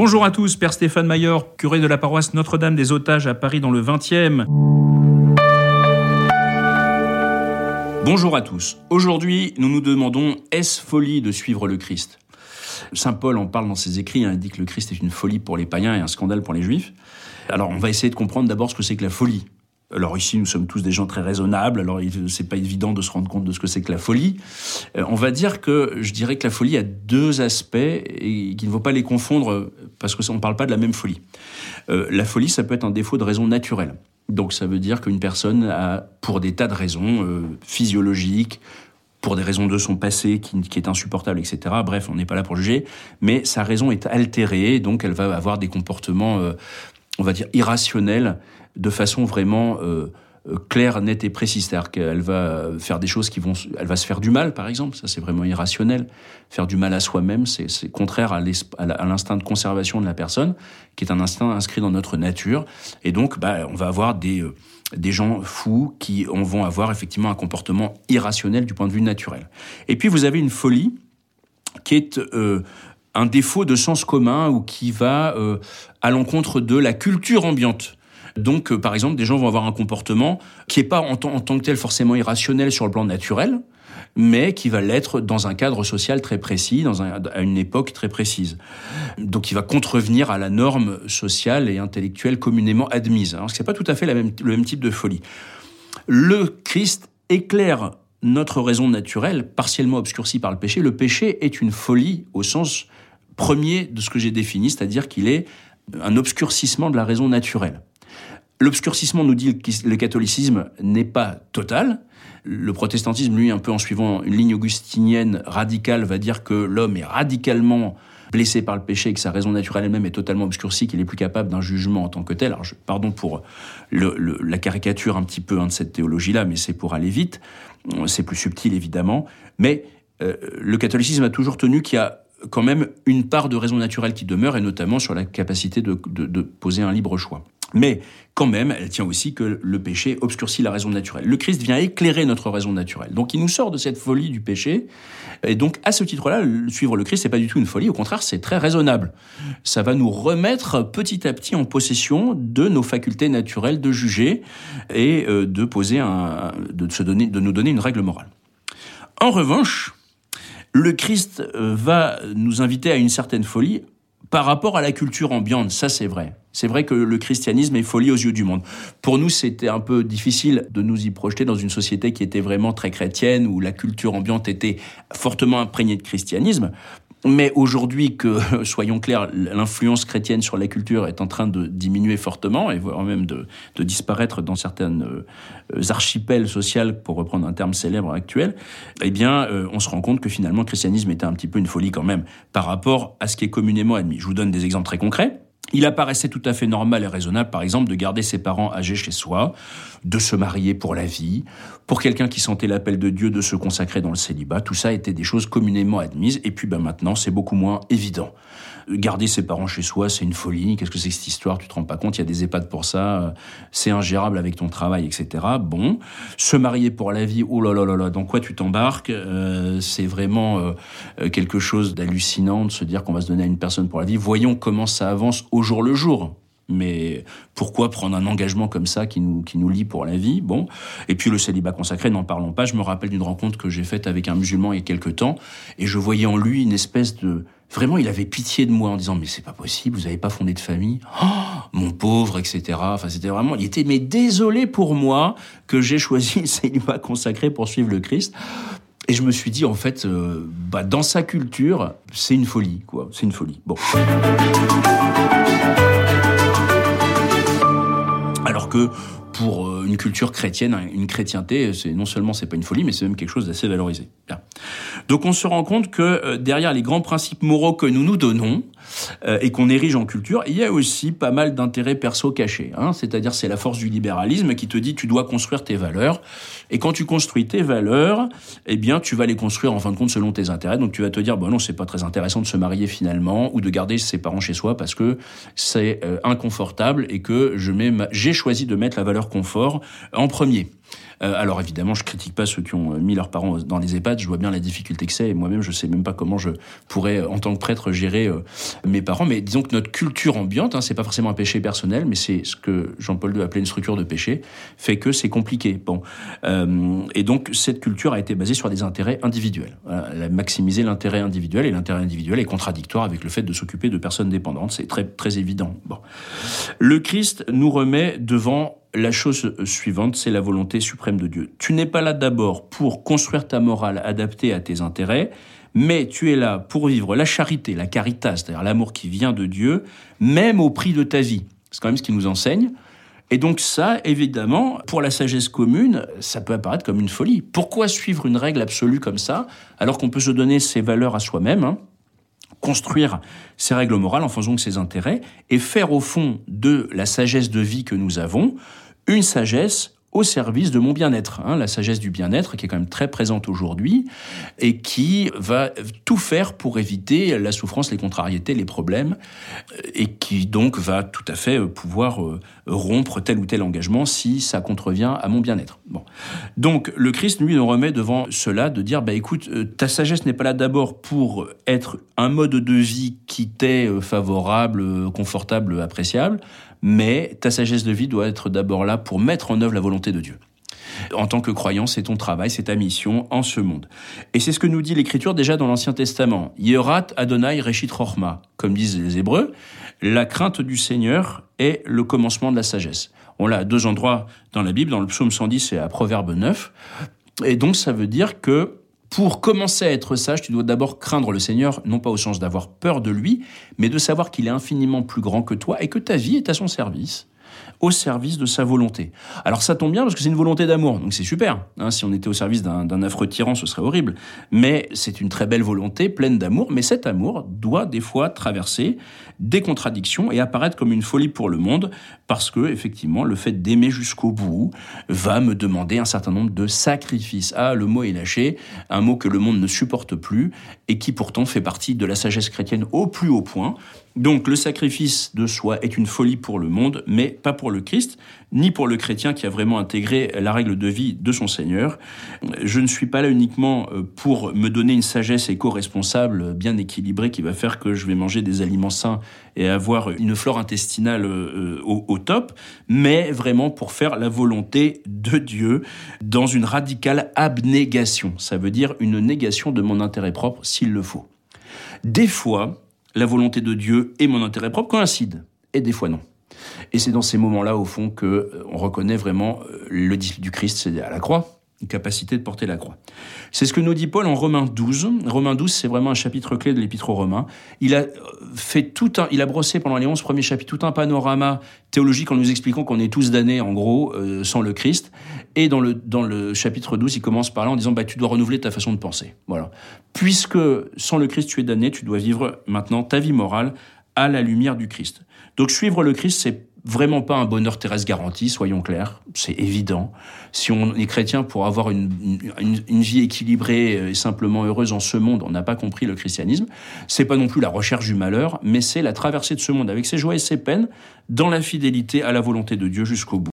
Bonjour à tous, Père Stéphane Maillard, curé de la paroisse Notre-Dame des Otages à Paris dans le 20e. Bonjour à tous. Aujourd'hui, nous nous demandons est-ce folie de suivre le Christ? Saint Paul en parle dans ses écrits, hein, il dit que le Christ est une folie pour les païens et un scandale pour les juifs. Alors on va essayer de comprendre d'abord ce que c'est que la folie. Alors ici, nous sommes tous des gens très raisonnables, alors c'est pas évident de se rendre compte de ce que c'est que la folie. Euh, on va dire que je dirais que la folie a deux aspects et qu'il ne faut pas les confondre parce que on ne parle pas de la même folie. Euh, la folie, ça peut être un défaut de raison naturelle. Donc ça veut dire qu'une personne a, pour des tas de raisons euh, physiologiques, pour des raisons de son passé qui, qui est insupportable, etc. Bref, on n'est pas là pour juger, mais sa raison est altérée, donc elle va avoir des comportements, on va dire, irrationnels, de façon vraiment euh, euh, claire, nette et précise. C'est-à-dire qu'elle va faire des choses qui vont, elle va se faire du mal, par exemple. Ça, c'est vraiment irrationnel. Faire du mal à soi-même, c'est contraire à l'instinct de conservation de la personne, qui est un instinct inscrit dans notre nature. Et donc, bah, on va avoir des euh, des gens fous qui vont avoir effectivement un comportement irrationnel du point de vue naturel. Et puis vous avez une folie qui est euh, un défaut de sens commun ou qui va à l'encontre de la culture ambiante. Donc, euh, par exemple, des gens vont avoir un comportement qui n'est pas en, tant que tel forcément irrationnel sur le plan naturel, mais qui va l'être dans un cadre social très précis, dans à une époque très précise. Donc, il va contrevenir à la norme sociale et intellectuelle communément admise. Alors, c'est pas tout à fait le même type de folie. Le Christ éclaire notre raison naturelle, partiellement obscurcie par le péché. Le péché est une folie au sens premier de ce que j'ai défini, c'est-à-dire qu'il est un obscurcissement de la raison naturelle. L'obscurcissement nous dit le catholicisme n'est pas total. Le protestantisme, lui, un peu en suivant une ligne augustinienne radicale, va dire que l'homme est radicalement blessé par le péché et que sa raison naturelle elle-même est totalement obscurcie, qu'il est plus capable d'un jugement en tant que tel. Alors, pardon pour la caricature un petit peu hein, de cette théologie-là, mais c'est pour aller vite. C'est plus subtil, évidemment. Mais euh, le catholicisme a toujours tenu qu'il y a quand même une part de raison naturelle qui demeure, et notamment sur la capacité de poser un libre choix. Mais quand même, elle tient aussi que le péché obscurcit la raison naturelle. Le Christ vient éclairer notre raison naturelle. Donc il nous sort de cette folie du péché. Et donc à ce titre-là, suivre le Christ, c'est pas du tout une folie. Au contraire, c'est très raisonnable. Ça va nous remettre petit à petit en possession de nos facultés naturelles de juger et euh, de poser un, de se donner, de nous donner une règle morale. En revanche, le Christ euh, va nous inviter à une certaine folie par rapport à la culture ambiante, ça c'est vrai. C'est vrai que le christianisme est folie aux yeux du monde. Pour nous, c'était un peu difficile de nous y projeter dans une société qui était vraiment très chrétienne, où la culture ambiante était fortement imprégnée de christianisme. Mais aujourd'hui que, soyons clairs, l'influence chrétienne sur la culture est en train de diminuer fortement et voire même de, disparaître dans certaines euh, archipels sociales, pour reprendre un terme célèbre actuel, eh bien, euh, on se rend compte que finalement, le christianisme était un petit peu une folie quand même par rapport à ce qui est communément admis. Je vous donne des exemples très concrets. Il apparaissait tout à fait normal et raisonnable, par exemple, de garder ses parents âgés chez soi, de se marier pour la vie, pour quelqu'un qui sentait l'appel de Dieu de se consacrer dans le célibat. Tout ça était des choses communément admises. Et puis ben, maintenant, c'est beaucoup moins évident. Garder ses parents chez soi, c'est une folie. Qu'est-ce que c'est que cette histoire? Tu te rends pas compte? Il y a des EHPAD pour ça. C'est ingérable avec ton travail, etc. Bon, se marier pour la vie. Oh là là là là. Dans quoi tu t'embarques? Euh, C'est vraiment euh, quelque chose d'hallucinant de se dire qu'on va se donner à une personne pour la vie. Voyons comment ça avance au jour le jour. Mais pourquoi prendre un engagement comme ça qui nous, qui nous lie pour la vie? Bon. Et puis le célibat consacré, n'en parlons pas. Je me rappelle d'une rencontre que j'ai faite avec un musulman il y a quelque temps, et je voyais en lui une espèce de... Vraiment, il avait pitié de moi en disant, mais c'est pas possible, vous n'avez pas fondé de famille oh, Mon pauvre, etc. Enfin, c'était vraiment... Il était, mais désolé pour moi que j'ai choisi le célibat consacré pour suivre le Christ. Et je me suis dit, en fait, euh, bah, dans sa culture, c'est une folie, quoi. C'est une folie. Bon. Alors que pour euh, une culture chrétienne, une chrétienté, c'est non seulement c'est pas une folie, mais c'est même quelque chose d'assez valorisé. Donc on se rend compte que euh, derrière les grands principes moraux que nous nous donnons euh, et qu'on érige en culture, il y a aussi pas mal d'intérêts perso cachés. Hein. C'est-à-dire c'est la force du libéralisme qui te dit tu dois construire tes valeurs et quand tu construis tes valeurs, eh bien tu vas les construire en fin de compte selon tes intérêts. Donc tu vas te dire bon non c'est pas très intéressant de se marier finalement ou de garder ses parents chez soi parce que c'est inconfortable et que je mets j'ai choisi de mettre la valeur confort en premier. Euh, alors évidemment, je critique pas ceux qui ont mis leurs parents dans les EHPAD. Je vois bien la difficulté que c'est. Et moi-même, je sais même pas comment je pourrais, en tant que prêtre, gérer mes parents. Mais disons que notre culture ambiante, hein, c'est pas forcément un péché personnel, mais c'est ce que Jean-Paul II appelait une structure de péché, fait que c'est compliqué. Bon, et donc cette culture a été basée sur des intérêts individuels. Elle a maximisé l'intérêt individuel et l'intérêt individuel est contradictoire avec le fait de s'occuper de personnes dépendantes. C'est très très évident. Bon, le Christ nous remet devant la chose suivante, c'est la volonté suprême de Dieu. Tu n'es pas là d'abord pour construire ta morale adaptée à tes intérêts, mais tu es là pour vivre la charité, la caritas, c'est-à-dire l'amour qui vient de Dieu, même au prix de ta vie. C'est quand même ce qu'il nous enseigne. Et donc ça, évidemment, pour la sagesse commune, ça peut apparaître comme une folie. Pourquoi suivre une règle absolue comme ça, alors qu'on peut se donner ses valeurs à soi-même hein? Construire ses règles morales en fonction de ses intérêts et faire au fond de la sagesse de vie que nous avons une sagesse au service de mon bien-être. Hein, la sagesse du bien-être qui est quand même très présente aujourd'hui et qui va tout faire pour éviter la souffrance, les contrariétés, les problèmes et qui donc va tout à fait pouvoir euh, rompre tel ou tel engagement si ça contrevient à mon bien-être. Donc le Christ, lui, nous remet devant cela de dire, bah écoute, euh, ta sagesse n'est pas là d'abord pour être un mode de vie qui t'est euh, favorable, confortable, appréciable, mais ta sagesse de vie doit être d'abord là pour mettre en œuvre la volonté de Dieu. En tant que croyant, c'est ton travail, c'est ta mission en ce monde. Et c'est ce que nous dit l'Écriture déjà dans l'Ancien Testament. Yerat Adonai Reshit Rochma. Comme disent les Hébreux, la crainte du Seigneur est le commencement de la sagesse. On l'a à deux endroits dans la Bible, dans le psaume 110 et à Proverbe 9. Et donc ça veut dire que pour commencer à être sage, tu dois d'abord craindre le Seigneur, non pas au sens d'avoir peur de lui, mais de savoir qu'il est infiniment plus grand que toi et que ta vie est à son service au service de sa volonté. Alors ça tombe bien parce que c'est une volonté d'amour, donc c'est super. Hein, si on était au service d'un affreux tyran, ce serait horrible. Mais c'est une très belle volonté, pleine d'amour, mais cet amour doit des fois traverser des contradictions et apparaître comme une folie pour le monde, parce que effectivement, le fait d'aimer jusqu'au bout va me demander un certain nombre de sacrifices. Ah, le mot est lâché, un mot que le monde ne supporte plus et qui pourtant fait partie de la sagesse chrétienne au plus haut point. Donc le sacrifice de soi est une folie pour le monde, mais pas pour le Christ, ni pour le chrétien qui a vraiment intégré la règle de vie de son Seigneur. Je ne suis pas là uniquement euh, pour me donner une sagesse éco-responsable bien équilibrée qui va faire que je vais manger des aliments sains et avoir une flore intestinale euh, au, au top, mais vraiment pour faire la volonté de Dieu dans une radicale abnégation. Ça veut dire une négation de mon intérêt propre s'il le faut. Des fois, la volonté de Dieu et mon intérêt propre coïncident, et des fois non. Et c'est dans ces moments-là, au fond, que euh, on reconnaît vraiment euh, le disciple du Christ, c'est à la croix, capacité de porter la croix. C'est ce que nous dit Paul en Romains 12. Romains 12, c'est vraiment un chapitre clé de l'épître aux Romains. Il a euh, fait tout un, il a brossé pendant les 11 premiers chapitres tout un panorama théologique en nous expliquant qu'on est tous damnés, en gros, sans le Christ. Et dans le, dans le chapitre 12, il commence par là en disant, bah, tu dois renouveler ta façon de penser. Voilà. Puisque sans le Christ, tu es damné, tu dois vivre maintenant ta vie morale à la lumière du Christ. Donc suivre le Christ, c'est vraiment pas un bonheur terrestre garanti, soyons clairs, c'est évident. Si on est chrétien pour avoir une, une, vie équilibrée et simplement heureuse en ce monde, on n'a pas compris le christianisme. C'est pas non plus la recherche du malheur, mais c'est la traversée de ce monde avec ses joies et ses peines dans la fidélité à la volonté de Dieu jusqu'au bout.